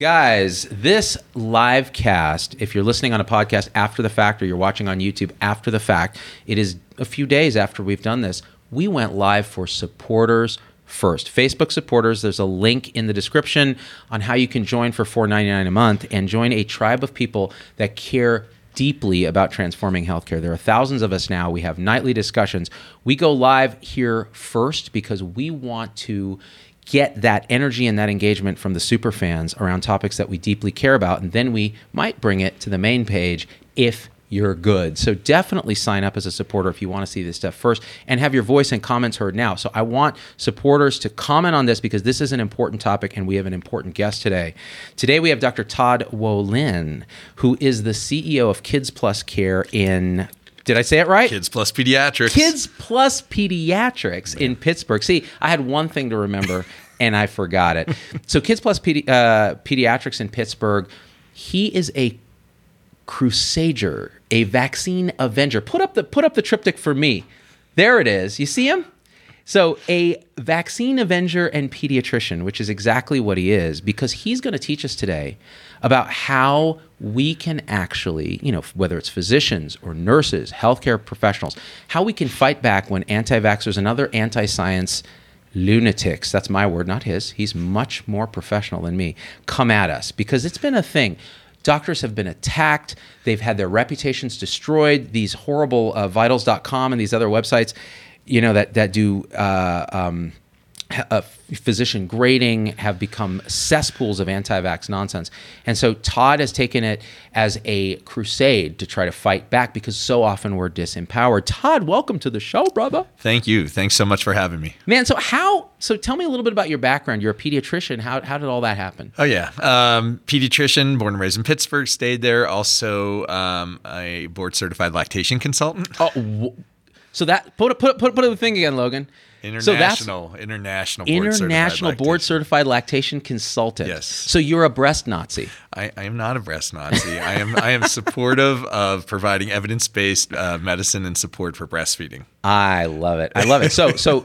Guys, this live cast, if you're listening on a podcast after the fact or you're watching on YouTube after the fact, it is a few days after we've done this. We went live for supporters first. Facebook supporters, there's a link in the description on how you can join for $4.99 a month and join a tribe of people that care deeply about transforming healthcare. There are thousands of us now. We have nightly discussions. We go live here first because we want to get that energy and that engagement from the super fans around topics that we deeply care about. And then we might bring it to the main page if you're good. So definitely sign up as a supporter if you want to see this stuff first and have your voice and comments heard now. So I want supporters to comment on this because this is an important topic and we have an important guest today. Today we have Dr. Todd Wolynn, who is the CEO of Kids Plus Care in did I say it right? Kids Plus Pediatrics. Kids Plus Pediatrics in Pittsburgh. See, I had one thing to remember and I forgot it. So, Kids Plus Pedi- uh, Pediatrics in Pittsburgh, he is a crusader, a vaccine avenger. Put up the put up the triptych for me. There it is. You see him? So, a vaccine avenger and pediatrician, which is exactly what he is, because he's going to teach us today about how we can actually, you know, whether it's physicians or nurses, healthcare professionals, how we can fight back when anti vaxxers and other anti science lunatics, that's my word, not his, he's much more professional than me, come at us because it's been a thing. Doctors have been attacked. They've had their reputations destroyed. These horrible uh, vitals.com and these other websites, you know, that, that do uh, um, uh, physician grading have become cesspools of anti-vax nonsense. And so Todd has taken it as a crusade to try to fight back because so often we're disempowered. Todd, welcome to the show, brother. Thank you. Thanks so much for having me. Man, so how so tell me a little bit about your background. You're a pediatrician. How how did all that happen? Oh yeah. Um, pediatrician, born and raised in Pittsburgh, stayed there. Also um, a board certified lactation consultant. Oh, so that put put put put the thing again, Logan. International, so international, board international certified board certified lactation consultant. Yes. So you're a breast Nazi. I, I am not a breast Nazi. I am I am supportive of providing evidence based uh, medicine and support for breastfeeding. I love it. I love it. So so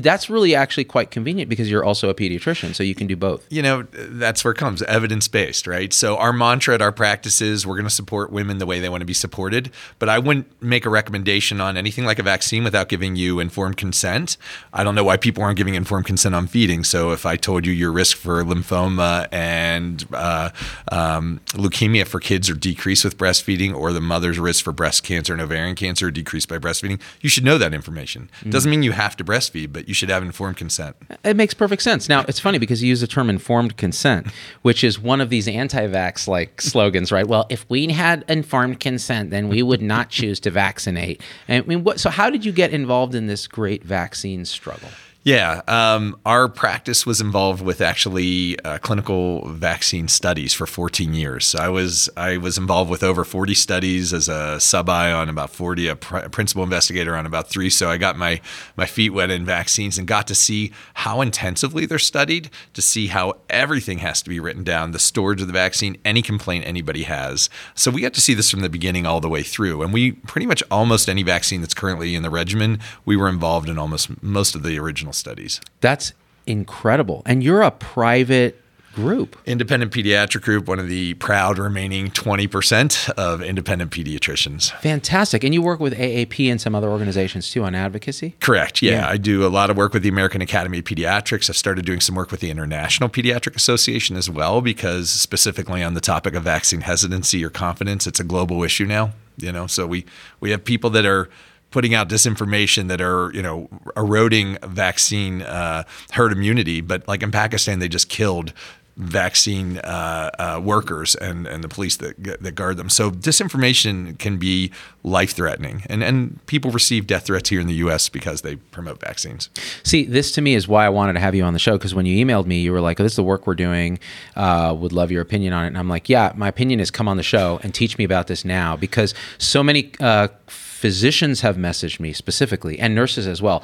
that's really actually quite convenient because you're also a pediatrician, so you can do both. You know, that's where it comes evidence based, right? So our mantra at our practices, we're going to support women the way they want to be supported, but I wouldn't make a recommendation on anything like a vaccine without giving you informed consent. I don't know why people aren't giving informed consent on feeding. So if I told you your risk for lymphoma and uh, um, leukemia for kids are decreased with breastfeeding, or the mother's risk for breast cancer and ovarian cancer are decreased by breastfeeding, you should know that information. Mm. Doesn't mean you have to breastfeed, but you should have informed consent. It makes perfect sense. Now it's funny because you use the term informed consent, which is one of these anti-vax like slogans, right? Well, if we had informed consent, then we would not choose to vaccinate. And I mean, what? So how did you get involved in this great vaccine struggle? Yeah, um, our practice was involved with actually uh, clinical vaccine studies for 14 years. So I was I was involved with over 40 studies as a sub I on about 40, a pr- principal investigator on about three. So I got my my feet wet in vaccines and got to see how intensively they're studied, to see how everything has to be written down, the storage of the vaccine, any complaint anybody has. So we got to see this from the beginning all the way through, and we pretty much almost any vaccine that's currently in the regimen, we were involved in almost most of the original studies. That's incredible. And you're a private group. Independent Pediatric Group, one of the proud remaining 20% of independent pediatricians. Fantastic. And you work with AAP and some other organizations too on advocacy? Correct. Yeah. yeah. I do a lot of work with the American Academy of Pediatrics. I've started doing some work with the International Pediatric Association as well, because specifically on the topic of vaccine hesitancy or confidence, it's a global issue now. You know, so we, we have people that are putting out disinformation that are you know eroding vaccine uh, herd immunity. But like in Pakistan, they just killed vaccine uh, uh, workers and, and the police that, that guard them. So disinformation can be life threatening. And, and people receive death threats here in the U.S. because they promote vaccines. See, this to me is why I wanted to have you on the show because when you emailed me, you were like, oh, this is the work we're doing. Uh, would love your opinion on it. And I'm like, yeah, my opinion is come on the show and teach me about this now because so many uh, physicians have messaged me specifically and nurses as well.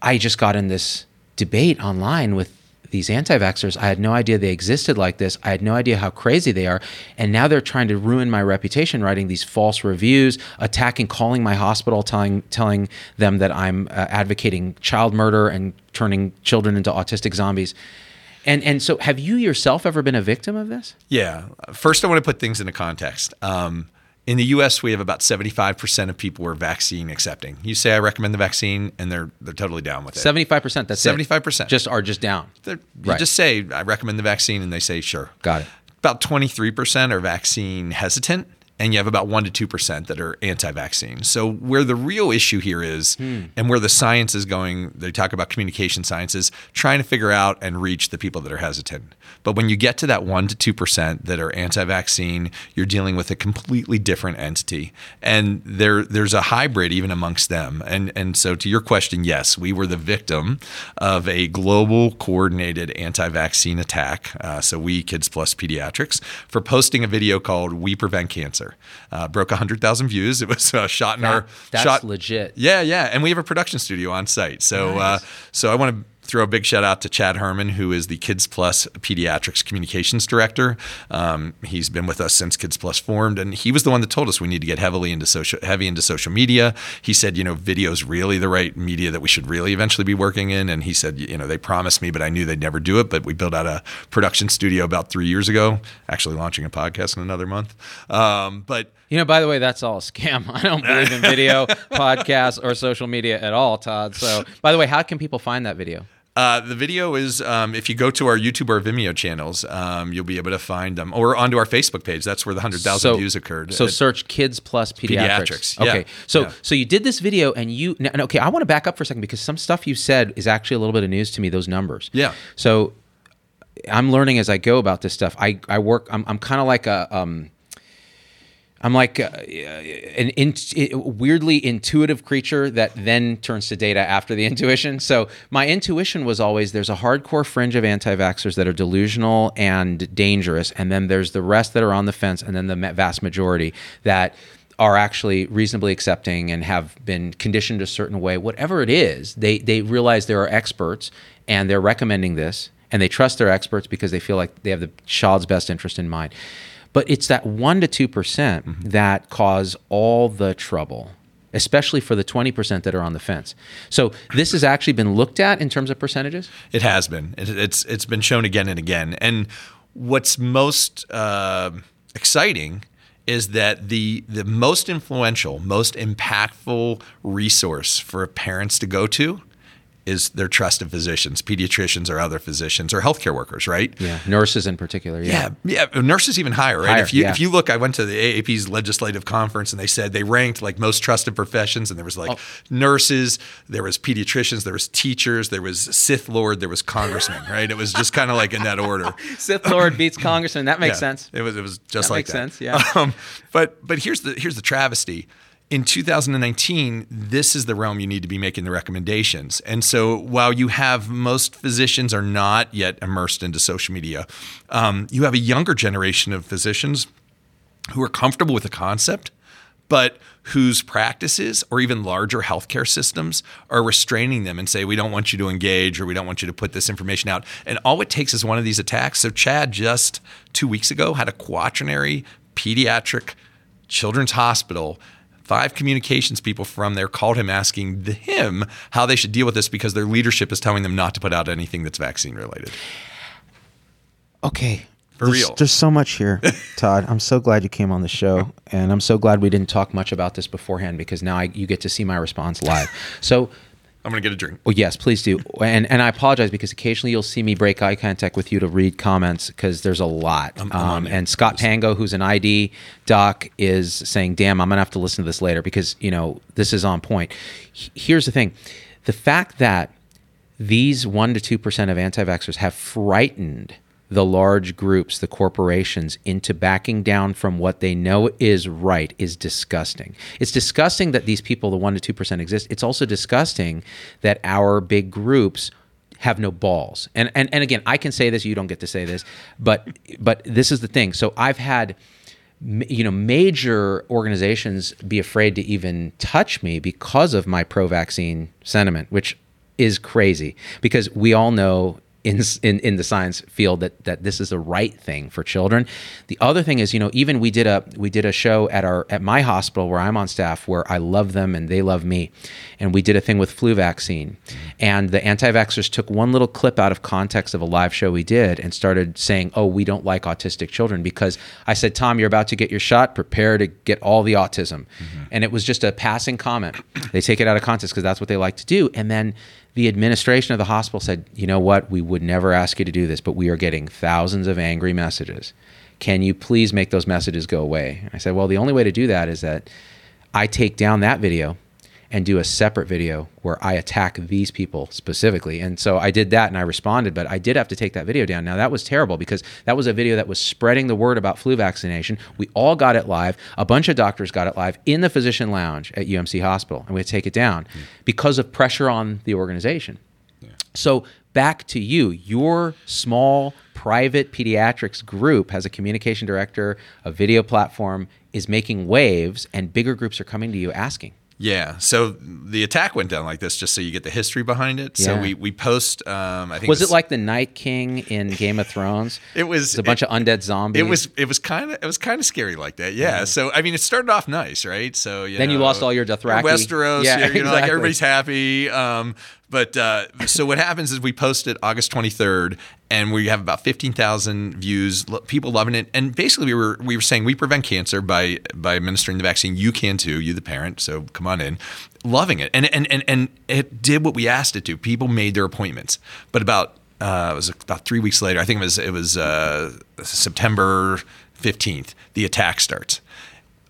I just got in this debate online with these anti-vaxxers. I had no idea they existed like this. I had no idea how crazy they are. And now they're trying to ruin my reputation writing these false reviews attacking calling my hospital telling telling them that i'm uh, advocating child murder and turning children into autistic zombies. And and so have you yourself ever been a victim of this? Yeah. First i want to put things into context. Um, in the US, we have about 75% of people who are vaccine accepting. You say, I recommend the vaccine, and they're, they're totally down with it. 75%, that's 75%. It. Just are just down. They're, you right. just say, I recommend the vaccine, and they say, sure. Got it. About 23% are vaccine hesitant and you have about 1 to 2% that are anti-vaccine. So where the real issue here is hmm. and where the science is going, they talk about communication sciences, trying to figure out and reach the people that are hesitant. But when you get to that 1 to 2% that are anti-vaccine, you're dealing with a completely different entity. And there there's a hybrid even amongst them. And and so to your question, yes, we were the victim of a global coordinated anti-vaccine attack. Uh, so we Kids Plus Pediatrics for posting a video called "We Prevent Cancer." Uh, broke 100,000 views. It was uh, shot in that, our that's shot. legit. Yeah, yeah, and we have a production studio on site. So, uh, nice. uh, so I want to throw a big shout out to Chad Herman, who is the Kids Plus Pediatrics Communications Director. Um, he's been with us since Kids Plus formed, and he was the one that told us we need to get heavily into social, heavy into social media. He said, you know, video is really the right media that we should really eventually be working in. And he said, you know, they promised me, but I knew they'd never do it. But we built out a production studio about three years ago, actually launching a podcast in another month. Um, but you know, by the way, that's all a scam. I don't believe in video, podcasts, or social media at all, Todd. So, by the way, how can people find that video? Uh, the video is um, if you go to our YouTube or Vimeo channels, um, you'll be able to find them, or onto our Facebook page. That's where the hundred thousand so, views occurred. So search Kids Plus Pediatrics. Pediatrics. Okay, yeah. so yeah. so you did this video, and you now, okay. I want to back up for a second because some stuff you said is actually a little bit of news to me. Those numbers. Yeah. So I'm learning as I go about this stuff. I I work. I'm I'm kind of like a um I'm like uh, an in, weirdly intuitive creature that then turns to data after the intuition. So my intuition was always there's a hardcore fringe of anti-vaxxers that are delusional and dangerous, and then there's the rest that are on the fence, and then the vast majority that are actually reasonably accepting and have been conditioned a certain way. Whatever it is, they they realize there are experts and they're recommending this, and they trust their experts because they feel like they have the child's best interest in mind. But it's that 1% to 2% mm hmm that cause all the trouble, especially for the 20% that are on the fence. So this has actually been looked at in terms of percentages? It has been. It, it's, it's been shown again and again. And what's most uh, exciting is that the the most influential, most impactful resource for parents to go to is their trusted physicians, pediatricians or other physicians or healthcare workers, right? Yeah, nurses in particular. Yeah, yeah, yeah nurses even higher, right? Higher, if you yeah. if you look, I went to the AAP's legislative conference and they said they ranked like most trusted professions, and there was like oh. nurses, there was pediatricians, there was teachers, there was Sith Lord, there was congressman, right? It was just kind of like in that order. Sith Lord beats congressman. That makes yeah, sense. It was it was just that like makes that. sense. Yeah. Um, but but here's the here's the travesty in 2019, this is the realm you need to be making the recommendations. And so, while you have most physicians are not yet immersed into social media, um, you have a younger generation of physicians who are comfortable with the concept, but whose practices or even larger healthcare systems are restraining them and say, we don't want you to engage or we don't want you to put this information out. And all it takes is one of these attacks. So, Chad just two weeks ago had a quaternary pediatric children's hospital five communications people from there called him asking him how they should deal with this because their leadership is telling them not to put out anything that's vaccine related. Okay. For there's, real. There's so much here, Todd. I'm so glad you came on the show. And I'm so glad we didn't talk much about this beforehand because now I, you get to see my response live. So I'm going to get a drink. Oh, yes, please do. And and I apologize because occasionally you'll see me break eye contact with you to read comments because there's a lot. I'm, I'm um, and Scott Pango, who's an ID doc, is saying, "Damn, I'm going to have to listen to this later because you know this is on point." Here's the thing: the fact that these one to two percent of anti-vaxxers have frightened the large groups, the corporations, into backing down from what they know is right is disgusting. It's disgusting that these people, the 1% to 2%, exist. It's also disgusting that our big groups have no balls. And, and, and again, I can say this, you don't get to say this, but, but this is the thing. So I've had you know major organizations be afraid to even touch me because of my pro-vaccine sentiment which is crazy because we all know in, in, in the science field that that this is the right thing for children. The other thing is, you know, even we did a we did a show at our at my hospital where I'm on staff where I love them and they love me, and we did a thing with flu vaccine, and the anti-vaxxers took one little clip out of context of a live show we did and started saying, "Oh, we don't like autistic children," because I said, "Tom, you're about to get your shot. Prepare to get all the autism," mm-hmm. and it was just a passing comment. They take it out of context because that's what they like to do, and then the administration of the hospital said, you know what, we would never ask you to do this, but we are getting thousands of angry messages. Can you please make those messages go away? I said, well, the only way to do that is that I take down that video and do a separate video where I attack these people specifically. And so I did that and I responded, but I did have to take that video down. Now that was terrible because that was a video that was spreading the word about flu vaccination. We all got it live. A bunch of doctors got it live in the physician lounge at UMC Hospital, and we had to take it down mm. because of pressure on the organization. Yeah. So back to you, your small private pediatrics group has a communication director, a video platform, is making waves, and bigger groups are coming to you asking. Yeah. So the attack went down like this, just so you get the history behind it. Yeah. So we we post. Um, I think was it, was, it like the Night King in Game of Thrones? it was a bunch it, of undead zombies. It was it was kind of it was kind of scary like that. Yeah. yeah. So I mean, it started off nice, right? So you then know, you lost all your Dothraki. Westeros. Yeah, you know, exactly. like everybody's happy. Um, but uh, so what happens is we post it August 23rd, and we have about 15,000 views, people loving it. And basically, we were we were saying we prevent cancer by by administering the vaccine. You can too, you the parent. So come on in, loving it, and and and and it did what we asked it to. People made their appointments, but about uh, it was about three weeks later. I think it was it was uh, September 15th. The attack starts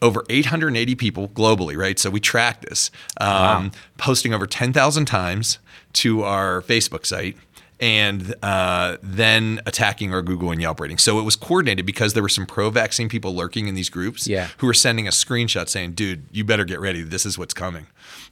over 880 people globally, right? So we track this, um, wow. posting over 10,000 times to our Facebook site and uh, then attacking our Google and Yelp rating. So it was coordinated because there were some pro-vaccine people lurking in these groups yeah. who were sending a screenshot saying, "Dude, you better get ready. This is what's coming."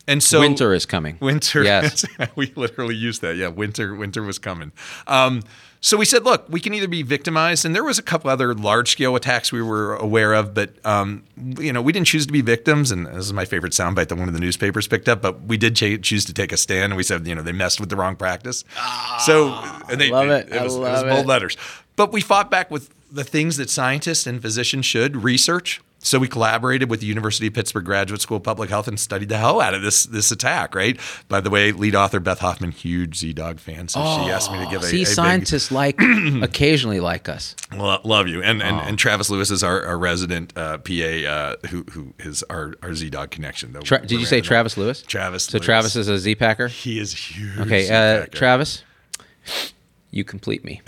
And so winter is coming. Winter. Yes, we literally used that. Yeah, winter. Winter was coming. Um, so we said, look, we can either be victimized, and there was a couple other large scale attacks we were aware of, but um, you know we didn't choose to be victims. And this is my favorite soundbite that one of the newspapers picked up. But we did ch- choose to take a stand, and we said, you know, they messed with the wrong practice. Ah, so and they, love it. It, it was, it was bold letters. But we fought back with the things that scientists and physicians should research so we collaborated with the University of Pittsburgh Graduate School of Public Health and studied the hell out of this this attack. Right. By the way, lead author Beth Hoffman, huge Z Dog fan, so oh, she asked me to give a. See, a scientists big, like occasionally like us. Lo- love you, and and, oh. and Travis Lewis is our, our resident uh, PA, uh, who who is our our Z Dog connection. Though. Tra- did you say Travis Lewis? Travis. So Lewis. Travis is a Z Packer. He is huge. Okay, uh, Travis you complete me.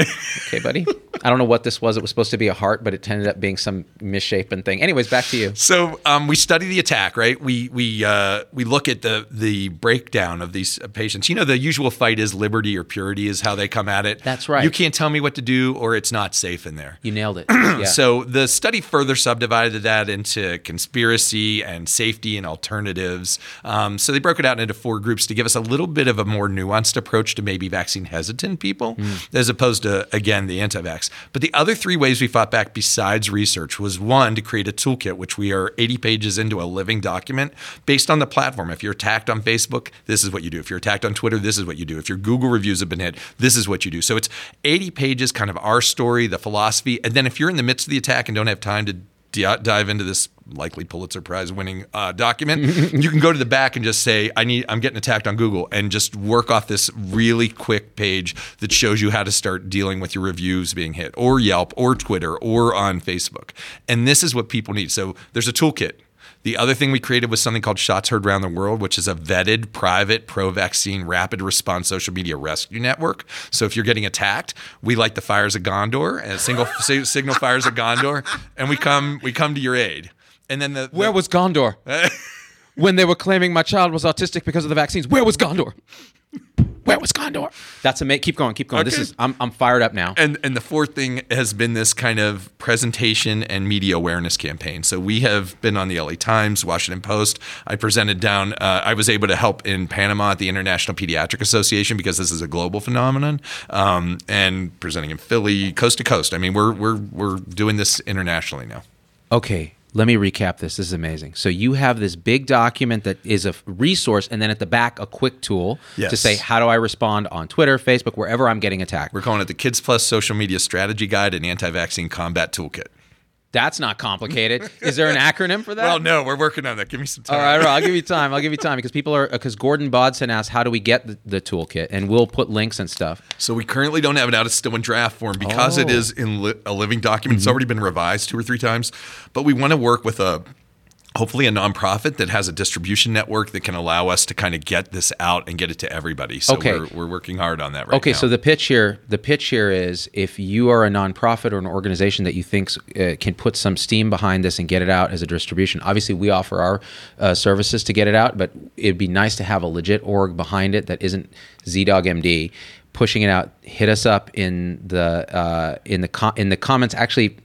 Okay, buddy. I don't know what this was. It was supposed to be a heart, but it ended up being some misshapen thing. Anyways, back to you. So um, we study the attack, right? We we uh, we look at the the breakdown of these patients. You know, the usual fight is liberty or purity is how they come at it. That's right. You can't tell me what to do, or it's not safe in there. You nailed it. yeah. So the study further subdivided that into conspiracy and safety and alternatives. Um, so they broke it out into four groups to give us a little bit of a more nuanced approach to maybe vaccine hesitant people. Mm as opposed to, again, the anti vax. But the other three ways we fought back besides research was one, to create a toolkit, which we are 80 pages into a living document based on the platform. If you're attacked on Facebook, this is what you do. If you're attacked on Twitter, this is what you do. If your Google reviews have been hit, this is what you do. So it's 80 pages, kind of our story, the philosophy. And then if you're in the midst of the attack and don't have time to dive into this likely Pulitzer Prize winning uh, document, you can go to the back and just say, "I need, I'm getting attacked on Google," and just work off this really quick page that shows you how to start dealing with your reviews being hit, or Yelp, or Twitter, or on Facebook. And this is what people need. So there's a toolkit the other thing we created was something called Shots Heard Around the World, which is a vetted, private, pro vaccine, rapid response social media rescue network. So if you're getting attacked, we light the fires of Gondor and a single signal fires of Gondor, and we come we come to your aid. And then the, the where was Gondor when they were claiming my child was autistic because of the vaccines? Where was Gondor? Where was Gondor? That's amazing. Keep going. Keep going. This is. I'm. I'm fired up now. And and the fourth thing has been this kind of presentation and media awareness campaign. So we have been on the LA Times, Washington Post. I presented down. Uh, I was able to help in Panama at the International Pediatric Association because this is a global phenomenon, um, and presenting in Philly, coast to coast. I mean, we're we're we're doing this internationally now. Okay, let me recap this. This is amazing. So you have this big document that is a resource, and then at the back a quick tool to say how do I respond on Twitter, Facebook, wherever I'm getting attacked. We're calling it the Kids Plus Social Media Strategy Guide and Anti-Vaccine Combat Toolkit. That's not complicated. is there an acronym for that? Well, no, we're working on that. Give me some time. All right, all right, I'll give you time. I'll give you time because people are because Gordon Bodson asked how do we get the, the toolkit, and we'll put links and stuff. So we currently don't have it out. It's still in draft form because it Oh. is in li- a living document. It's mm-hmm. already been revised two or three times. But we want to work with a hopefully a nonprofit that has a distribution network that can allow us to kind of get this out and get it to everybody. So Okay. we're, we're working hard on that right now. Okay, now. so the pitch here, the pitch here is if you are a nonprofit or an organization that you think uh, can put some steam behind this and get it out as a distribution. Obviously, we offer our uh, services to get it out, but it'd be nice to have a legit org behind it that isn't ZDoggMD pushing it out. Hit us up in the uh, in the com- in the comments. Actually,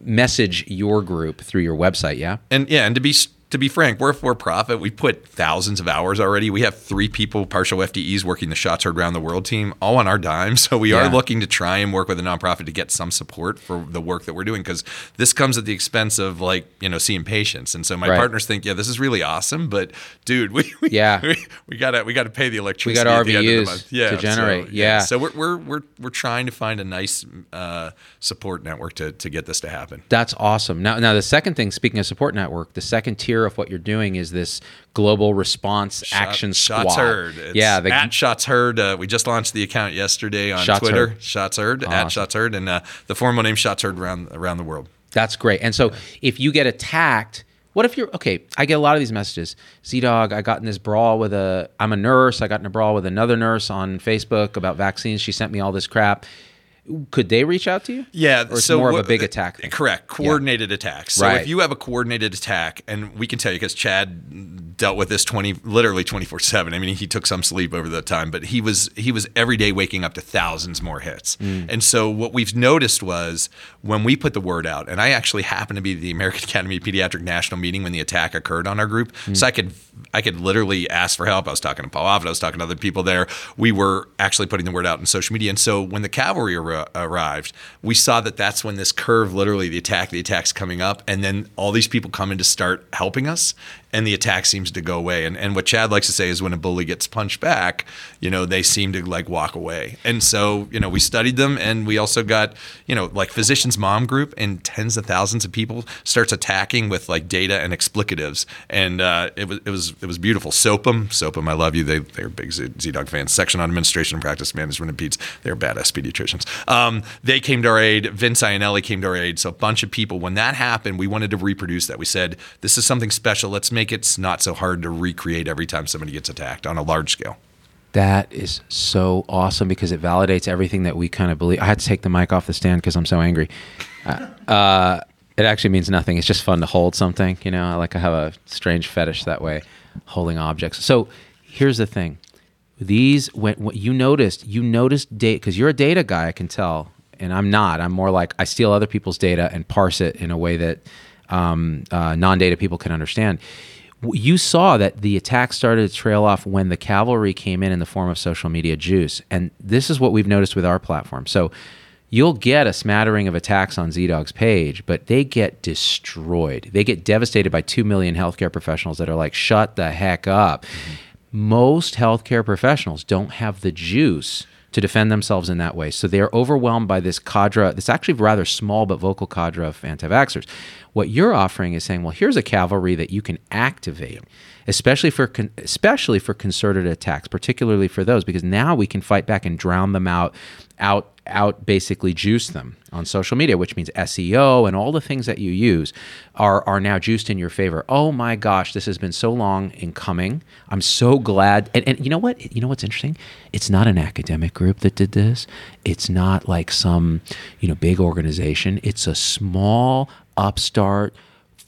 message your group through your website. Yeah. And yeah, and to be to be frank, we're a for profit. We put thousands of hours already. We have three people, partial FTEs, working the Shots Heard Around the World team, all on our dime. So we Yeah. are looking to try and work with a nonprofit to get some support for the work that we're doing because this comes at the expense of like you know seeing patients. And so my Right. partners think, yeah, this is really awesome, but dude, we, we Yeah. we, we gotta we gotta pay the electricity. We got at the end of the RVUs month. yeah, to generate. So, Yeah. So we're we're we're we're trying to find a nice uh, support network to to get this to happen. That's awesome. Now, now the second thing, speaking of support network, the second tier of what you're doing is this global response action squad. Shots heard. It's yeah, the, at Shots Heard. Uh, we just launched the account yesterday on Shots Twitter. Heard. Shots Heard Awesome. at Shots Heard, and uh, the formal name Shots Heard around around the world. that's great. And so, if you get attacked, what if you're okay? I get a lot of these messages. Z Dog, I got in this brawl with a. I'm a nurse. I got in a brawl with another nurse on Facebook about vaccines. She sent me all this crap. Could they reach out to you? Yeah, or it's so more of a big attack. thing? Correct, coordinated attacks. So Right. if you have a coordinated attack, and we can tell you because Chad dealt with this twenty, literally twenty four seven. I mean, he took some sleep over the time, but he was he was every day waking up to thousands more hits. Mm. And so what we've noticed was when we put the word out, and I actually happened to be at the American Academy of Pediatric National Meeting when the attack occurred on our group, Mm. so I could I could literally ask for help. I was talking to Paul Offit, I was talking to other people there. We were actually putting the word out in social media, and so when the cavalry ar- arrived, we saw that that's when this curve, literally the attack, the attack's coming up, and then all these people come in to start helping us, and the attack seems to go away. And and what Chad likes to say is when a bully gets punched back, you know, they seem to like walk away. And so you know, we studied them, and we also got you know like Physicians Mom Group, and tens of thousands of people starts attacking with like data and explicatives, and uh, it was it was it was beautiful. SOAPM, SOAPM, I love you. They they're big Z Dog fans. Section on Administration and Practice Management and. They're badass pediatricians. Um, they came to our aid. Vince Iannelli came to our aid. So a bunch of people. When that happened, we wanted to reproduce that. We said this is something special. Let's make it not so hard to recreate every time somebody gets attacked on a large scale. That is so awesome because it validates everything that we kind of believe. I had to take the mic off the stand because I'm so angry. Uh, uh, it actually means nothing. It's just fun to hold something. You know, like I have a strange fetish that way, holding objects. So here's the thing: these when, when you noticed, you noticed data because you're a data guy. I can tell, and I'm not. I'm more like I steal other people's data and parse it in a way that um, uh, non-data people can understand you saw that the attack started to trail off when the cavalry came in in the form of social media juice. And this is what we've noticed with our platform. So you'll get a smattering of attacks on ZDogg's page, but they get destroyed. They get devastated by 2 million healthcare professionals that are like, shut the heck up. Most healthcare professionals don't have the juice to defend themselves in that way. So they're overwhelmed by this cadre, this actually rather small but vocal cadre of anti vaxxers. What you're offering is saying, well, here's a cavalry that you can activate, especially for con- especially for concerted attacks, particularly for those, because now we can fight back and drown them out, out, out, basically juice them on social media, which means SEO and all the things that you use are are now juiced in your favor. Oh my gosh, this has been so long in coming. I'm so glad. And, and you know what? You know what's interesting? It's not an academic group that did this. It's not like some you know big organization. It's a small upstart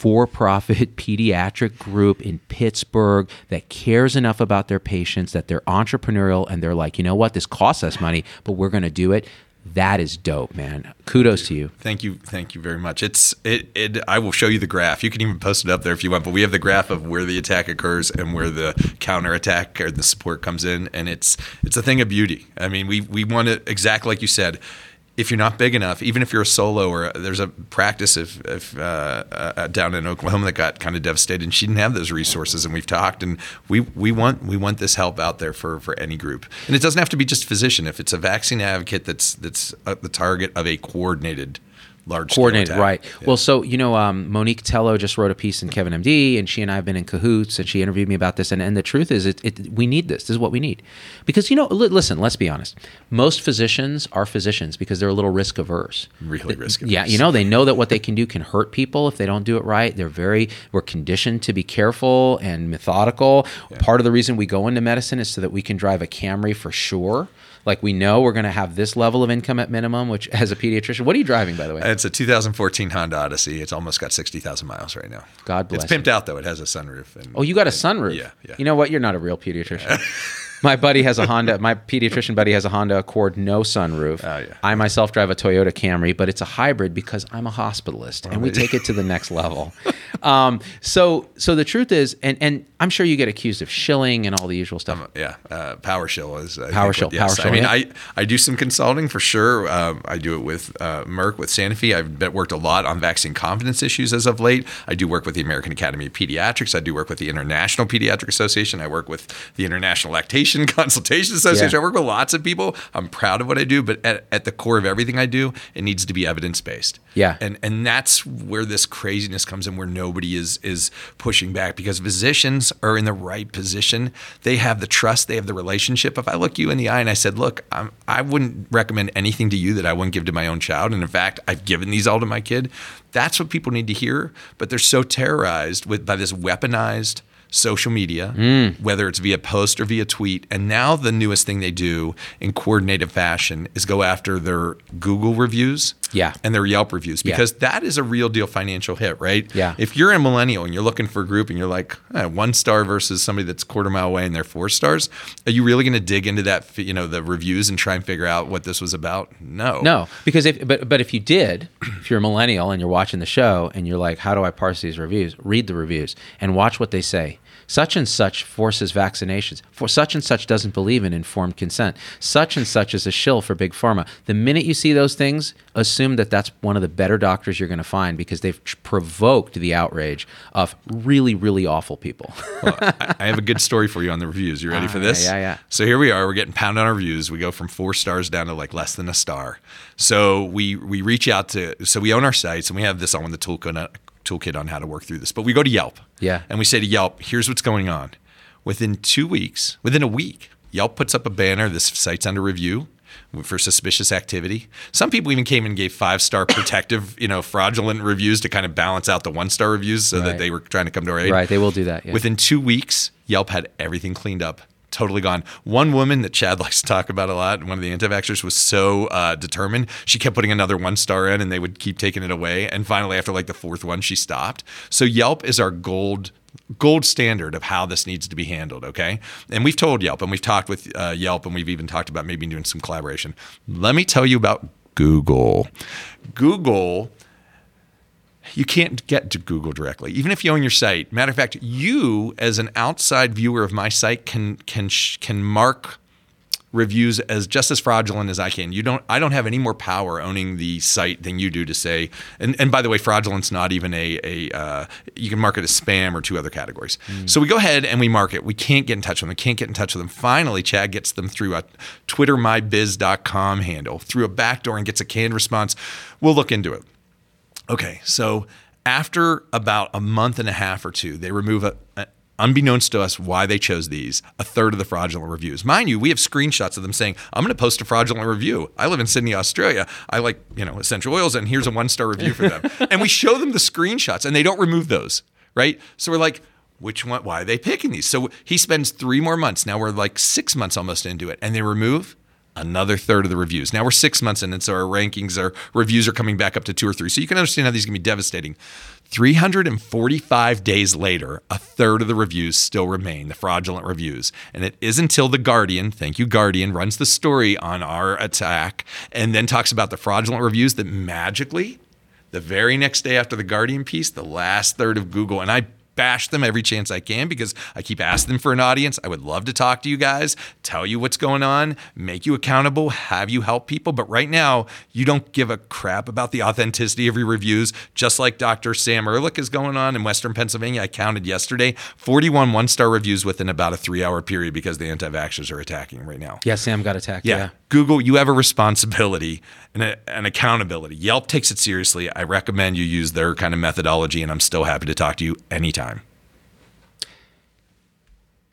for profit pediatric group in Pittsburgh that cares enough about their patients that they're entrepreneurial and they're like, you know what, this costs us money, but we're going to do it. That is dope, man. Kudos to you. Thank you, thank you very much. It's it, it. I will show you the graph. You can even post it up there if you want. But we have the graph of where the attack occurs and where the counter attack or the support comes in, and it's it's a thing of beauty. I mean, we we want it exactly like you said if you're not big enough, even if you're a solo or there's a practice if, uh, uh, down in Oklahoma that got kind of devastated and she didn't have those resources and we've talked and we, we want we want this help out there for, for any group. And it doesn't have to be just physician. If it's a vaccine advocate that's that's the target of a coordinated large coordinated right. Yeah. well so you know um, monique tello just wrote a piece in kevin md and she and i have been in cahoots and she interviewed me about this and, and the truth is it, it, we need this. This is what we need. Because you know li- listen let's be honest. Most physicians are physicians because they're a little risk averse really risk averse yeah you know they know that what they can do can hurt people if they don't do it right. They're very we're conditioned to be careful and methodical. Yeah. part of the reason we go into medicine is so that we can drive a camry for sure like we know we're going to have this level of income at minimum, which as a pediatrician, what are you driving by the way? It's a 2014 Honda Odyssey. It's almost got 60,000 miles right now. God bless. It's pimped out though. It has a sunroof. And, oh, you got a sunroof? Yeah, yeah. You know what? You're not a real pediatrician. my buddy has a Honda. My pediatrician buddy has a Honda Accord, no sunroof. Oh, yeah. I myself drive a Toyota Camry, but it's a hybrid because I'm a hospitalist, and we take it to the next level. Um, so, so the truth is, and and I'm sure you get accused of shilling and all the usual stuff. Um, yeah, uh, power shill is I power shill. What, yes. Power shill. I mean, yeah. I I do some consulting for sure. Um, I do it with uh, Merck, with Sanofi. I've worked a lot on vaccine confidence issues as of late. I do work with the American Academy of Pediatrics. I do work with the International Pediatric Association. I work with the International Lactation Consultation Association. Yeah. I work with lots of people. I'm proud of what I do, but at, at the core of everything I do, it needs to be evidence based. Yeah, and and that's where this craziness comes in, where nobody is is pushing back because physicians are in the right position. They have the trust, they have the relationship. If I look you in the eye and I said, "Look, I'm, I wouldn't recommend anything to you that I wouldn't give to my own child," and in fact, I've given these all to my kid. That's what people need to hear. But they're so terrorized with by this weaponized social media, mm. whether it's via post or via tweet. And now the newest thing they do in coordinated fashion is go after their Google reviews yeah. and their Yelp reviews because yeah. that is a real deal financial hit, right? Yeah. If you're a millennial and you're looking for a group and you're like eh, one star versus somebody that's quarter mile away and they're four stars, are you really going to dig into that, you know, the reviews and try and figure out what this was about? No. No, because if but but if you did, if you're a millennial and you're watching the show and you're like, how do I parse these reviews? Read the reviews and watch what they say such and such forces vaccinations. For such and such doesn't believe in informed consent. Such and such is a shill for big pharma. The minute you see those things, assume that that's one of the better doctors you're going to find because they've provoked the outrage of really, really awful people. well, I have a good story for you on the reviews. You ready ah, for this? Yeah, yeah. So here we are. We're getting pounded on our reviews. We go from four stars down to like less than a star. So we we reach out to. So we own our sites and we have this on the toolkit toolkit on how to work through this. But we go to Yelp. Yeah. And we say to Yelp, here's what's going on. Within two weeks, within a week, Yelp puts up a banner, this site's under review for suspicious activity. Some people even came and gave five star protective, you know, fraudulent reviews to kind of balance out the one star reviews so right. that they were trying to come to our aid. Right, they will do that. Yeah. Within two weeks, Yelp had everything cleaned up totally gone. One woman that Chad likes to talk about a lot, one of the anti-vaxxers, was so uh, determined. She kept putting another one star in, and they would keep taking it away. And finally, after like the fourth one, she stopped. So Yelp is our gold gold standard of how this needs to be handled. Okay, and we've told Yelp, and we've talked with uh, Yelp, and we've even talked about maybe doing some collaboration. Let me tell you about Google. Google you can't get to Google directly, even if you own your site. Matter of fact, you as an outside viewer of my site can can can mark reviews as just as fraudulent as I can. You don't I don't have any more power owning the site than you do to say and, and by the way fraudulent's not even a, a uh, you can mark it as spam or two other categories. Mm. So we go ahead and we mark it. We can't get in touch with them. We can't get in touch with them. Finally Chad gets them through a twittermybiz.com handle through a backdoor and gets a canned response. We'll look into it. Okay, so after about a month and a half or two, they remove a, a unbeknownst to us why they chose these, a third of the fraudulent reviews. Mind you, we have screenshots of them saying, I'm going to post a fraudulent review. I live in Sydney, Australia. I like, you know, essential oils, and here's a one star review for them. and we show them the screenshots, and they don't remove those, right? So we're like, which one, why are they picking these? So he spends three more months. Now we're like six months almost into it, and they remove another third of the reviews. Now we're six months in, and so our rankings, our reviews are coming back up to two or three. So you can understand how these can be devastating. 345 days later, a third of the reviews still remain, the fraudulent reviews. And it is until The Guardian, thank you, Guardian, runs the story on our attack and then talks about the fraudulent reviews that magically, the very next day after the Guardian piece, the last third of Google, and I bash them every chance I can because I keep asking them for an audience. I would love to talk to you guys, tell you what's going on, make you accountable, have you help people. But right now, you don't give a crap about the authenticity of your reviews, just like Dr. Sam Ehrlich is going on in Western Pennsylvania. I counted yesterday 41 one star reviews within about a three hour period because the anti vaxxers are attacking right now. Yeah, Sam got attacked. Yeah. yeah. Google, you have a responsibility and a, an accountability. Yelp takes it seriously. I recommend you use their kind of methodology, and I'm still happy to talk to you anytime.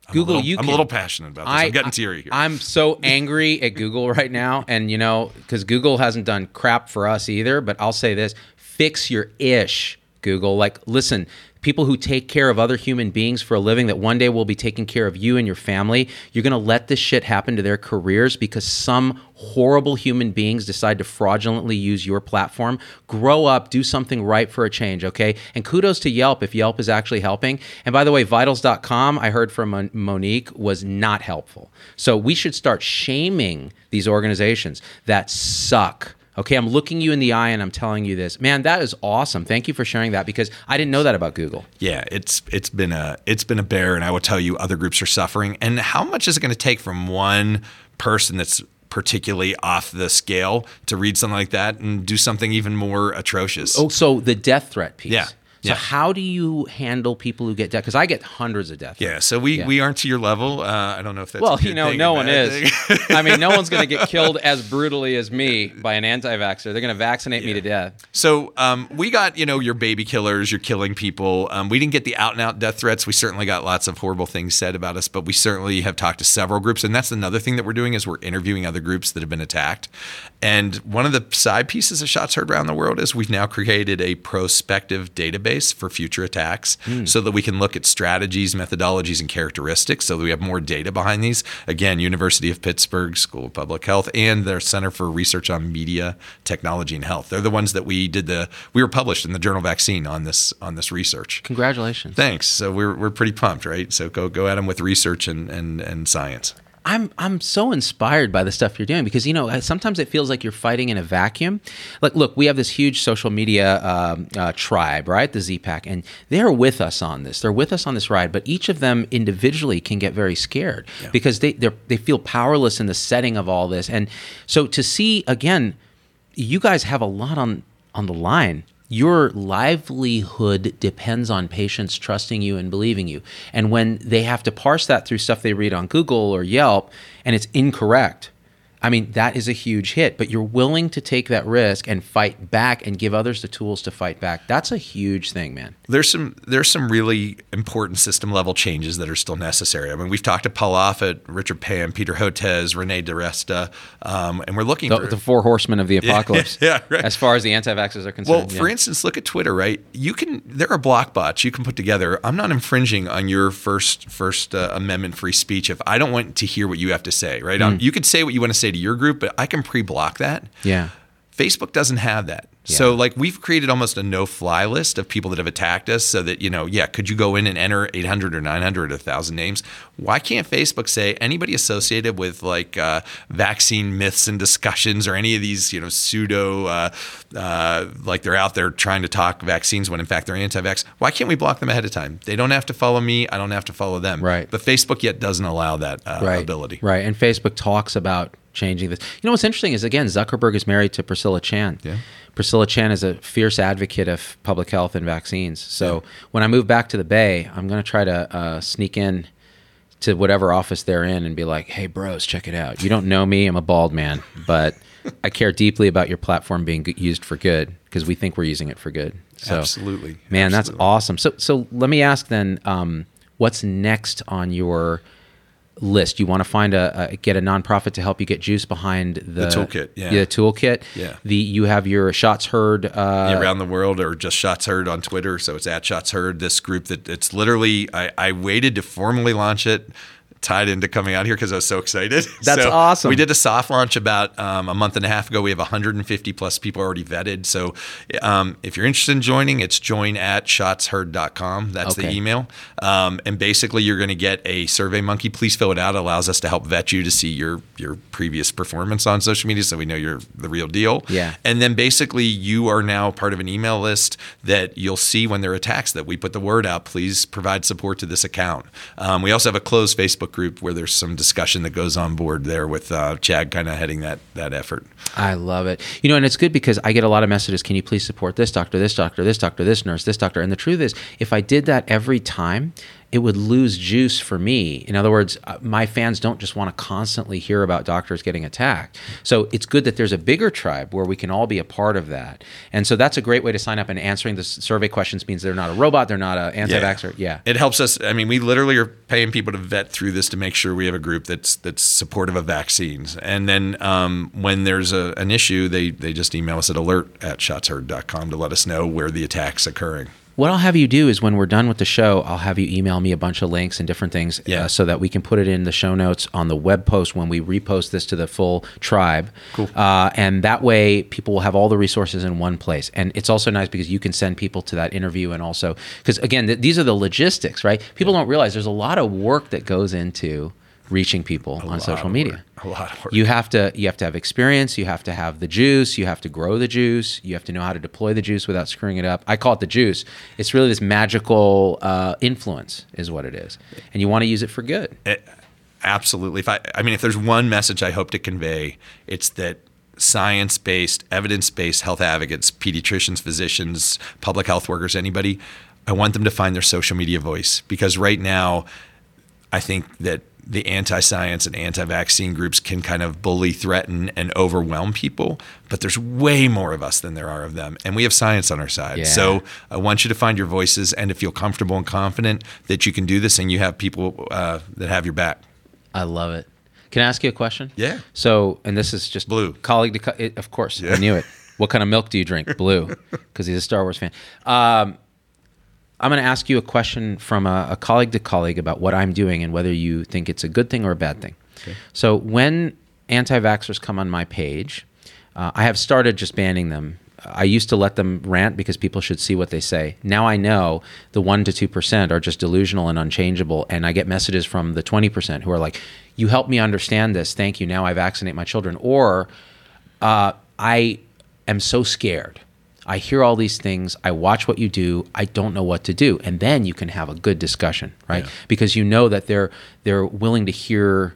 I'm Google, little, you I'm can, a little passionate about this. I, am getting teary here. I'm so angry at Google right now, and you know, because Google hasn't done crap for us either. But I'll say this: fix your ish, Google. Like, listen, people who take care of other human beings for a living that one day will be taking care of you and your family, you're going to let this shit happen to their careers because some horrible human beings decide to fraudulently use your platform. Grow up, do something right for a change, okay? And kudos to Yelp if Yelp is actually helping. And by the way, vitals.com, I heard from Monique, was not helpful. So we should start shaming these organizations that suck Okay, I'm looking you in the eye and I'm telling you this. Man, that is awesome. Thank you for sharing that because I didn't know that about Google. Yeah, it's it's been a it's been a bear and I will tell you other groups are suffering. And how much is it going to take from one person that's particularly off the scale to read something like that and do something even more atrocious? Oh, so the death threat piece. Yeah. So yeah. how do you handle people who get death? Because I get hundreds of death. Yeah. So we, yeah. we aren't to your level. Uh, I don't know if that's well. you know, no one is. I mean, no one's going to get killed as brutally as me by an anti-vaxxer. They're going to vaccinate yeah. me to death. So um, we got you know your baby killers, you're killing people. Um, we didn't get the out and out death threats. We certainly got lots of horrible things said about us, but we certainly have talked to several groups, and that's another thing that we're doing is we're interviewing other groups that have been attacked. And one of the side pieces of shots heard around the world is we've now created a prospective database for future attacks mm. so that we can look at strategies, methodologies, and characteristics so that we have more data behind these. Again, University of Pittsburgh School of Public Health and their Center for Research on Media, Technology, and Health. They're the ones that we did the we were published in the journal Vaccine on this on this research. Congratulations. Thanks. So we're we're pretty pumped, right? So go go at them with research and and and science. I'm I'm so inspired by the stuff you're doing because you know sometimes it feels like you're fighting in a vacuum. Like, look, we have this huge social media um, uh, tribe, right? The Z-Pack, and they're with us on this. They're with us on this ride, but each of them individually can get very scared yeah. because they they feel powerless in the setting of all this. And so to see again, you guys have a lot on on the line your livelihood depends on patients trusting you and believing you. And when they have to parse that through stuff they read on Google or Yelp and it's incorrect, I mean, that is a huge hit, but you're willing to take that risk and fight back and give others the tools to fight back. That's a huge thing, man. There's some there's some really important system level changes that are still necessary. I mean, we've talked to Paul Offit, Richard Pan, Peter Hotez, Renee DiResta, um, and we're looking the, for the four horsemen of the apocalypse. yeah, yeah right. As far as the anti-vaxxers are concerned. Well, for instance, look at Twitter, right? You can there are block bots you can put together. I'm not infringing on your first First uh, Amendment free speech if I don't want to hear what you have to say, right? Mm. Um, you could say what you want to say to your group, but I can pre-block that. Yeah. Facebook doesn't have that. Yeah. So like we've created almost a no-fly list of people that have attacked us so that you know, yeah, could you go in and enter 800 or 900 or 1000 names? Why can't Facebook say anybody associated with like uh, vaccine myths and discussions or any of these, you know, pseudo uh, uh, like they're out there trying to talk vaccines when in fact they're anti-vax. Why can't we block them ahead of time? They don't have to follow me, I don't have to follow them. Right. But Facebook yet doesn't allow that uh, right. ability. Right. And Facebook talks about changing this. You know what's interesting is again Zuckerberg is married to Priscilla Chan. Yeah. Priscilla Chan is a fierce advocate of public health and vaccines. So yeah. when I move back to the Bay, I'm going to try to uh, sneak in to whatever office they're in and be like, "Hey, bros, check it out. You don't know me. I'm a bald man, but I care deeply about your platform being used for good because we think we're using it for good." So, Absolutely, man, Absolutely. that's awesome. So, so let me ask then, um, what's next on your list. You want to find a, a, get a nonprofit to help you get juice behind the, the toolkit. Yeah, the toolkit. Yeah, the you have your shots heard uh, yeah, around the world or just shots heard on Twitter. So it's at shots heard. This group that it's literally I, I waited to formally launch it tied into coming out here because I was so excited. That's So awesome. We did a soft launch about um, a month and a half ago. We have 150 plus people already vetted. So um, if you're interested in joining, it's join at shotsheard.com. That's the email. Um, and basically, you're going to get a Survey Monkey. Please fill it out. It allows us to help vet you to see your your previous performance on social media, so we know you're the real deal. Yeah. And then basically, you are now part of an email list that you'll see when there are attacks that we put the word out. Please provide support to this account. Um, we also have a closed Facebook group where there's some discussion that goes on board there with uh, Chad kind of heading that that effort. I love it. You know, and it's good because I get a lot of messages. Can you please support this doctor, this doctor, this doctor, this nurse, this doctor? And the truth is, if I did that every time, it would lose juice for me. In other words, uh, my fans don't just want to constantly hear about doctors getting attacked. So it's good that there's a bigger tribe where we can all be a part of that. And so that's a great way to sign up. And answering the survey questions means they're not a robot, they're not an anti-vaxxer. Yeah. It helps us. I mean, we literally are paying people to vet through this to make sure we have a group that's that's supportive of vaccines. And then um, when there's a, an issue, they they just email us at alert at shotsheard.com to let us know where the attack's occurring. What I'll have you do is when we're done with the show, I'll have you email me a bunch of links and different things Yeah. uh, so that we can put it in the show notes on the web post when we repost this to the full tribe. Cool. Uh, and that way people will have all the resources in one place. And it's also nice because you can send people to that interview and also, because again, th- these are the logistics, right? People don't realize there's a lot of work that goes into reaching people on social media. work. A lot of work. You have to you have to have experience. You have to have the juice. You have to grow the juice. You have to know how to deploy the juice without screwing it up. I call it the juice. It's really this magical uh, influence, is what it is, and you want to use it for good. It- absolutely. If I, I mean, if there's one message I hope to convey, it's that science-based, evidence-based health advocates, pediatricians, physicians, public health workers, anybody, I want them to find their social media voice because right now, I think that the anti-science and anti-vaccine groups can kind of bully, threaten, and overwhelm people. But there's way more of us than there are of them, and we have science on our side. Yeah. So I want you to find your voices and to feel comfortable and confident that you can do this, and you have people uh, that have your back. I love it. Can I ask you a question? Yeah. So, and this is just Blue. colleague to co- it, of course. yeah. I knew it. What kind of milk do you drink? Blue, because he's a Star Wars fan. Um, I'm going to ask you a question from a, a colleague to colleague about what I'm doing and whether you think it's a good thing or a bad thing. So, when anti-vaxxers come on my page, uh, I have started just banning them. I used to let them rant because people should see what they say. Now I know the one to two percent are just delusional and unchangeable, and I get messages from the twenty percent who are like, "You helped me understand this. Thank you. Now I vaccinate my children." Or uh, I am so scared. I hear all these things. I watch what you do. I don't know what to do, and then you can have a good discussion, right? Yeah. Because you know that they're they're willing to hear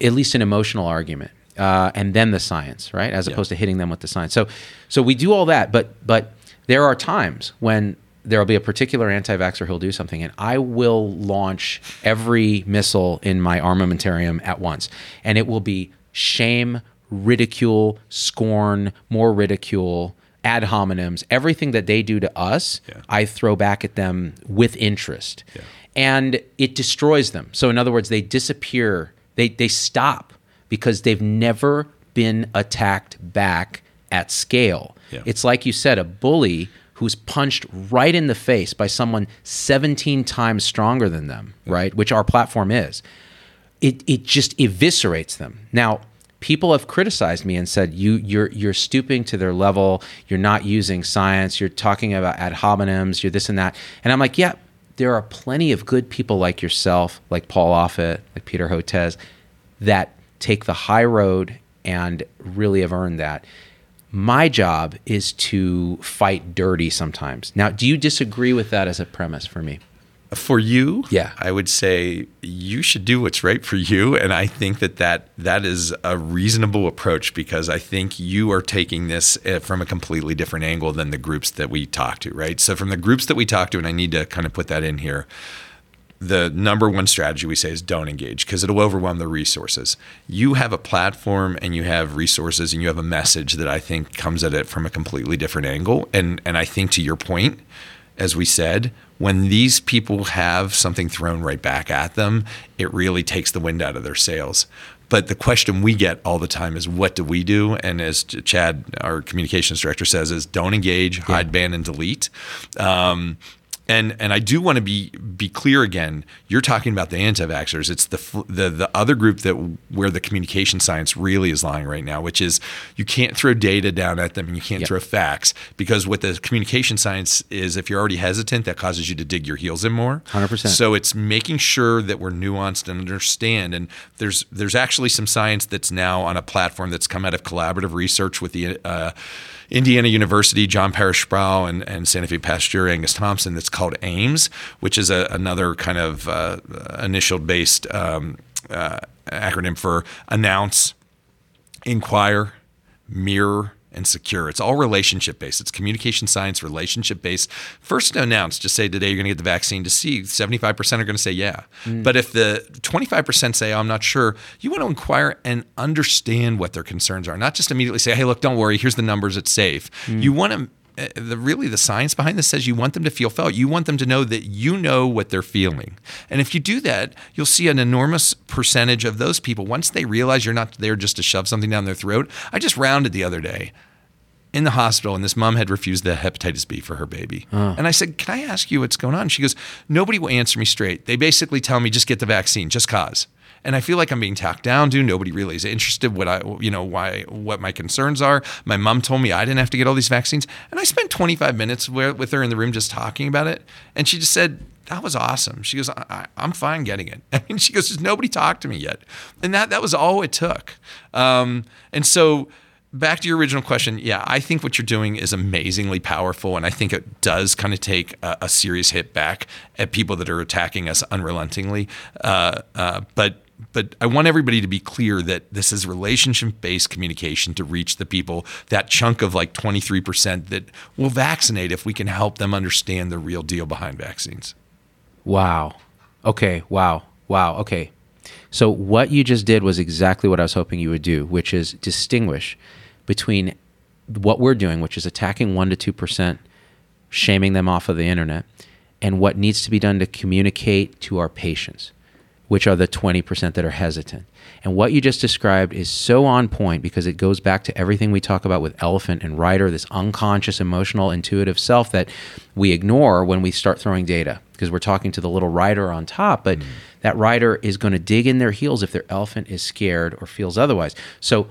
at least an emotional argument, uh, and then the science, right? As opposed to hitting them with the science. So, so we do all that, but but there are times when there will be a particular anti-vaxxer who'll do something, and I will launch every missile in my armamentarium at once, and it will be shame, ridicule, scorn, more ridicule. Ad hominems, everything that they do to us, Yeah. I throw back at them with interest and it destroys them. So in other words, they disappear. They they stop because they've never been attacked back at scale. Yeah. It's like you said, a bully who's punched right in the face by someone 17 times stronger than them, right? Which our platform is. It it just eviscerates them. Now, people have criticized me and said you you're you're stooping to their level. You're not using science. You're talking about ad hominems. You're this and that. And I'm like, yeah, there are plenty of good people like yourself, like Paul Offit, like Peter Hotez, that take the high road and really have earned that. My job is to fight dirty sometimes. Now, do you disagree with that as a premise for me? For you, Yeah. I would say you should do what's right for you, and I think that that, that is a reasonable approach because I think you are taking this uh, from a completely different angle than the groups that we talk to, right? So from the groups that we talk to, and I need to kind of put that in here. The number one strategy we say is don't engage because it'll overwhelm the resources. You have a platform and you have resources and you have a message that I think comes at it from a completely different angle. And and I think to your point, as we said, when these people have something thrown right back at them, it really takes the wind out of their sails. But the question we get all the time is, what do we do? And as Chad, our communications director, says, is don't engage, hide, ban, and delete. Um, and and I do want to be be clear again. You're talking about the anti-vaxxers. It's the the the other group that where the communication science really is lying right now, which is you can't throw data down at them and you can't Yep. throw facts because what the communication science is, if you're already hesitant, that causes you to dig your heels in more. 100%. So it's making sure that we're nuanced and understand. And there's there's actually some science that's now on a platform that's come out of collaborative research with the uh, Indiana University, John Parrish Sprowl, and, and Sanofi Pasteur, Angus Thomson. That's called AIMS, which is a, another kind of uh, initial based um, uh, acronym for announce, inquire, mirror, and secure. It's all relationship based. It's communication science, relationship based. First to announce, just say today you're going to get the vaccine to see 75% are going to say yeah. Mm. But if the 25% say, oh, I'm not sure, you want to inquire and understand what their concerns are, not just immediately say, hey, look, don't worry, here's the numbers, it's safe. Mm. You want to Uh, the really the science behind this says you want them to feel felt. You want them to know that you know what they're feeling. And if you do that, you'll see an enormous percentage of those people once they realize you're not there just to shove something down their throat. I just rounded the other day in the hospital and this mom had refused the hepatitis B for her baby. And I said, "Can I ask you what's going on?" She goes, "Nobody will answer me straight. They basically tell me just get the vaccine, just cause." And I feel like I'm being tacked down to. Nobody really is interested what I, you know, why, what my concerns are. My mom told me I didn't have to get all these vaccines, and I spent 25 minutes with her in the room just talking about it. And she just said, "That was awesome." She goes, I, "I'm fine getting it." Mean, she goes, "Just nobody talked to me yet," and that that was all it took. Um, and so back to your original question, yeah, I think what you're doing is amazingly powerful, and I think it does kind of take a, a serious hit back at people that are attacking us unrelentingly. Uh, uh, but but I want everybody to be clear that this is relationship-based communication to reach the people, that chunk of like 23% that will vaccinate if we can help them understand the real deal behind vaccines. Wow. Okay. Wow. Wow. Okay. So what you just did was exactly what I was hoping you would do, which is distinguish between what we're doing, which is attacking one to two percent, shaming them off of the internet, and what needs to be done to communicate to our patients, which are the twenty percent that are hesitant. And what you just described is so on point because it goes back to everything we talk about with elephant and rider, this unconscious, emotional, intuitive self that we ignore when we start throwing data because we're talking to the little rider on top, but mm. that rider is going to dig in their heels if their elephant is scared or feels otherwise. So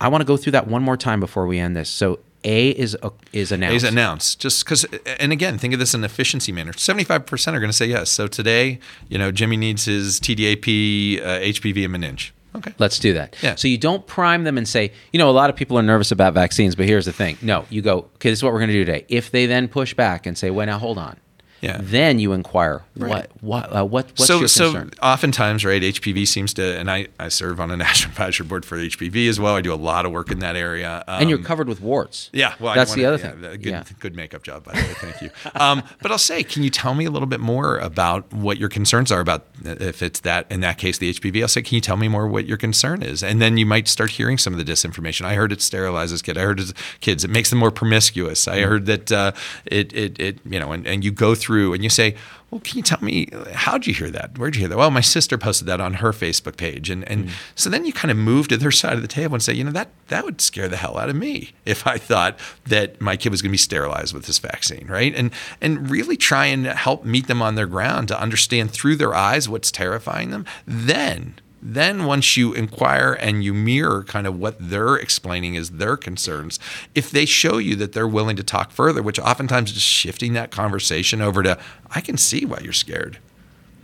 I want to go through that one more time before we end this. So A is uh, is announced. Is announced just because, and again, think of this in an efficiency manner. Seventy-five percent are going to say yes. So today, you know, Jimmy needs his TDAP, uh, HPV, and meninge. Okay. Let's do that. Yeah. So you don't prime them and say, you know, a lot of people are nervous about vaccines, but here's the thing. No, you go, okay, this is what we're going to do today. If they then push back and say, well, now hold on. Yeah. Then you inquire, Right. what, what, uh, what, what's so, your so oftentimes, right, HPV seems to, and I, I serve on a national advisory board for HPV as well. I do a lot of work in that area. and you're Um, covered with warts. Yeah, well, I that's wanna- the other yeah, thing. Good, yeah. good makeup job, by the way. Thank you. Um, but I'll say, can you tell me a little bit more about what your concerns are about? If it's that, in that case, the HPV, I'll say, can you tell me more what your concern is? And then you might start hearing some of the disinformation. I heard it sterilizes kids. I heard it kids. It makes them more promiscuous. I heard that uh, it, it, it, you know, and, and you go through and you say, well, can you tell me how'd you hear that? Where'd you hear that? Well, my sister posted that on her Facebook page, and and mm. so then you kind of move to their side of the table and say, you know, that that would scare the hell out of me if I thought that my kid was going to be sterilized with this vaccine, right? And and really try and help meet them on their ground to understand through their eyes what's terrifying them. Then then once you inquire and you mirror kind of what they're explaining as their concerns if they show you that they're willing to talk further which oftentimes is shifting that conversation over to i can see why you're scared.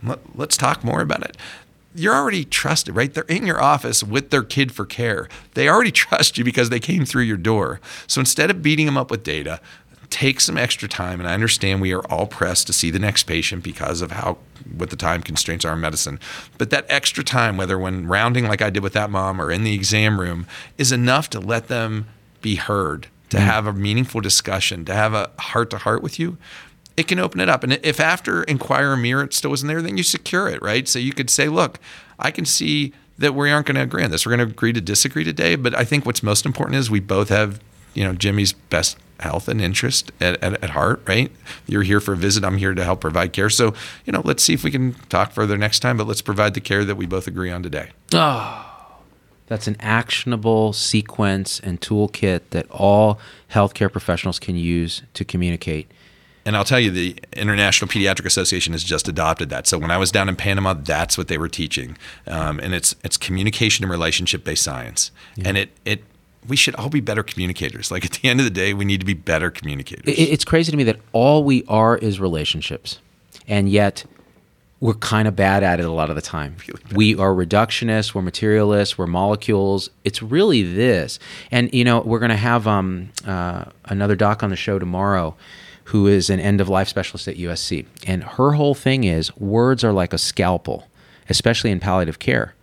Let, let's talk more about it. You're already trusted right? They're in your office with their kid for care. They already trust you because they came through your door. So instead of beating them up with data take some extra time and i understand we are all pressed to see the next patient because of how what the time constraints are in medicine but that extra time whether when rounding like i did with that mom or in the exam room is enough to let them be heard to mm-hmm. have a meaningful discussion to have a heart to heart with you it can open it up. And if after inquire mirror it still isn't there, then you secure it, right? So you could say, look, I can see that we aren't going to agree on this. We're going to agree to disagree today. But I think what's most important is we both have, you know, Jimmy's best health and interest at, at, at heart, right? You're here for a visit. I'm here to help provide care. So, you know, let's see if we can talk further next time, but let's provide the care that we both agree on today. That's an actionable sequence and toolkit that all healthcare professionals can use to communicate. and I'll tell you, the International Pediatric Association has just adopted that. So when I was down in Panama, that's what they were teaching, um, and it's it's communication and relationship based science, yeah. and it it we should all be better communicators. Like at the end of the day, we need to be better communicators. It's crazy to me that all we are is relationships, and yet we're kind of bad at it a lot of the time. Really we are reductionists, we're materialists, we're molecules. It's really this. And, you know, we're going to have um, uh, another doc on the show tomorrow who is an end of life specialist at USC. And her whole thing is words are like a scalpel, especially in palliative care.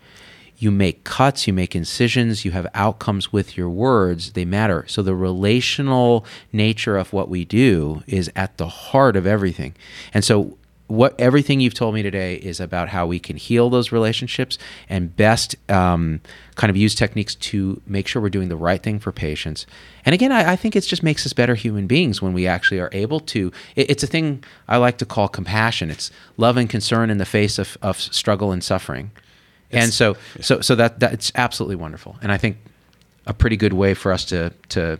You make cuts, you make incisions, you have outcomes with your words, they matter. So the relational nature of what we do is at the heart of everything. And so what everything you've told me today is about how we can heal those relationships and best um, kind of use techniques to make sure we're doing the right thing for patients. And again, I, I think it just makes us better human beings when we actually are able to. It, it's a thing I like to call compassion. It's love and concern in the face of, of struggle and suffering. It's, and so, yeah. so, so that that's absolutely wonderful. And I think a pretty good way for us to to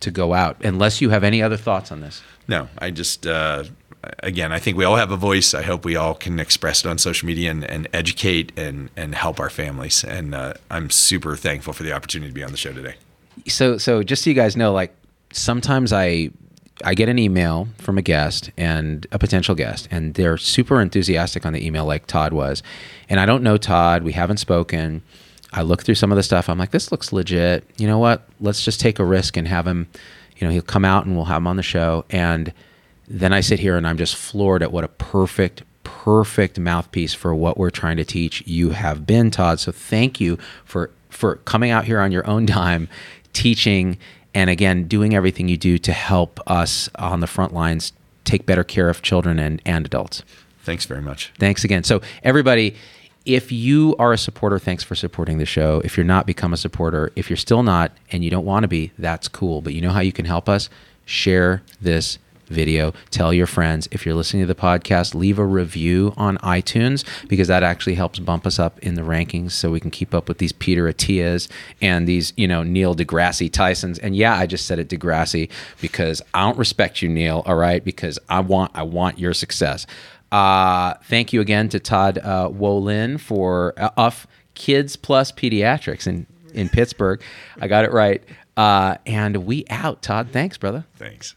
to go out. Unless you have any other thoughts on this. No, I just. Uh again, I think we all have a voice. I hope we all can express it on social media and, and educate and, and help our families. And uh, I'm super thankful for the opportunity to be on the show today. So, so just so you guys know, like sometimes I I get an email from a guest and a potential guest, and they're super enthusiastic on the email, like Todd was. And I don't know Todd. We haven't spoken. I look through some of the stuff. I'm like, this looks legit. You know what? Let's just take a risk and have him. You know, he'll come out and we'll have him on the show. And then I sit here and I'm just floored at what a perfect, perfect mouthpiece for what we're trying to teach you have been, Todd. So thank you for for coming out here on your own dime, teaching, and again doing everything you do to help us on the front lines take better care of children and, and adults. Thanks very much. Thanks again. So everybody, if you are a supporter, thanks for supporting the show. If you're not, become a supporter. If you're still not and you don't want to be, that's cool. But you know how you can help us? Share this video. Tell your friends. If you're listening to the podcast, leave a review on iTunes because that actually helps bump us up in the rankings so we can keep up with these Peter Attias and these, you know, Neil deGrasse Tysons. And yeah, I just said it deGrasse because I don't respect you, Neil, all right? Because I want I want your success. Uh, thank you again to Todd uh, Wolynn for uh, Kids Plus Pediatrics in, in Pittsburgh. I got it right. Uh, and we out, Todd. Thanks, brother. Thanks.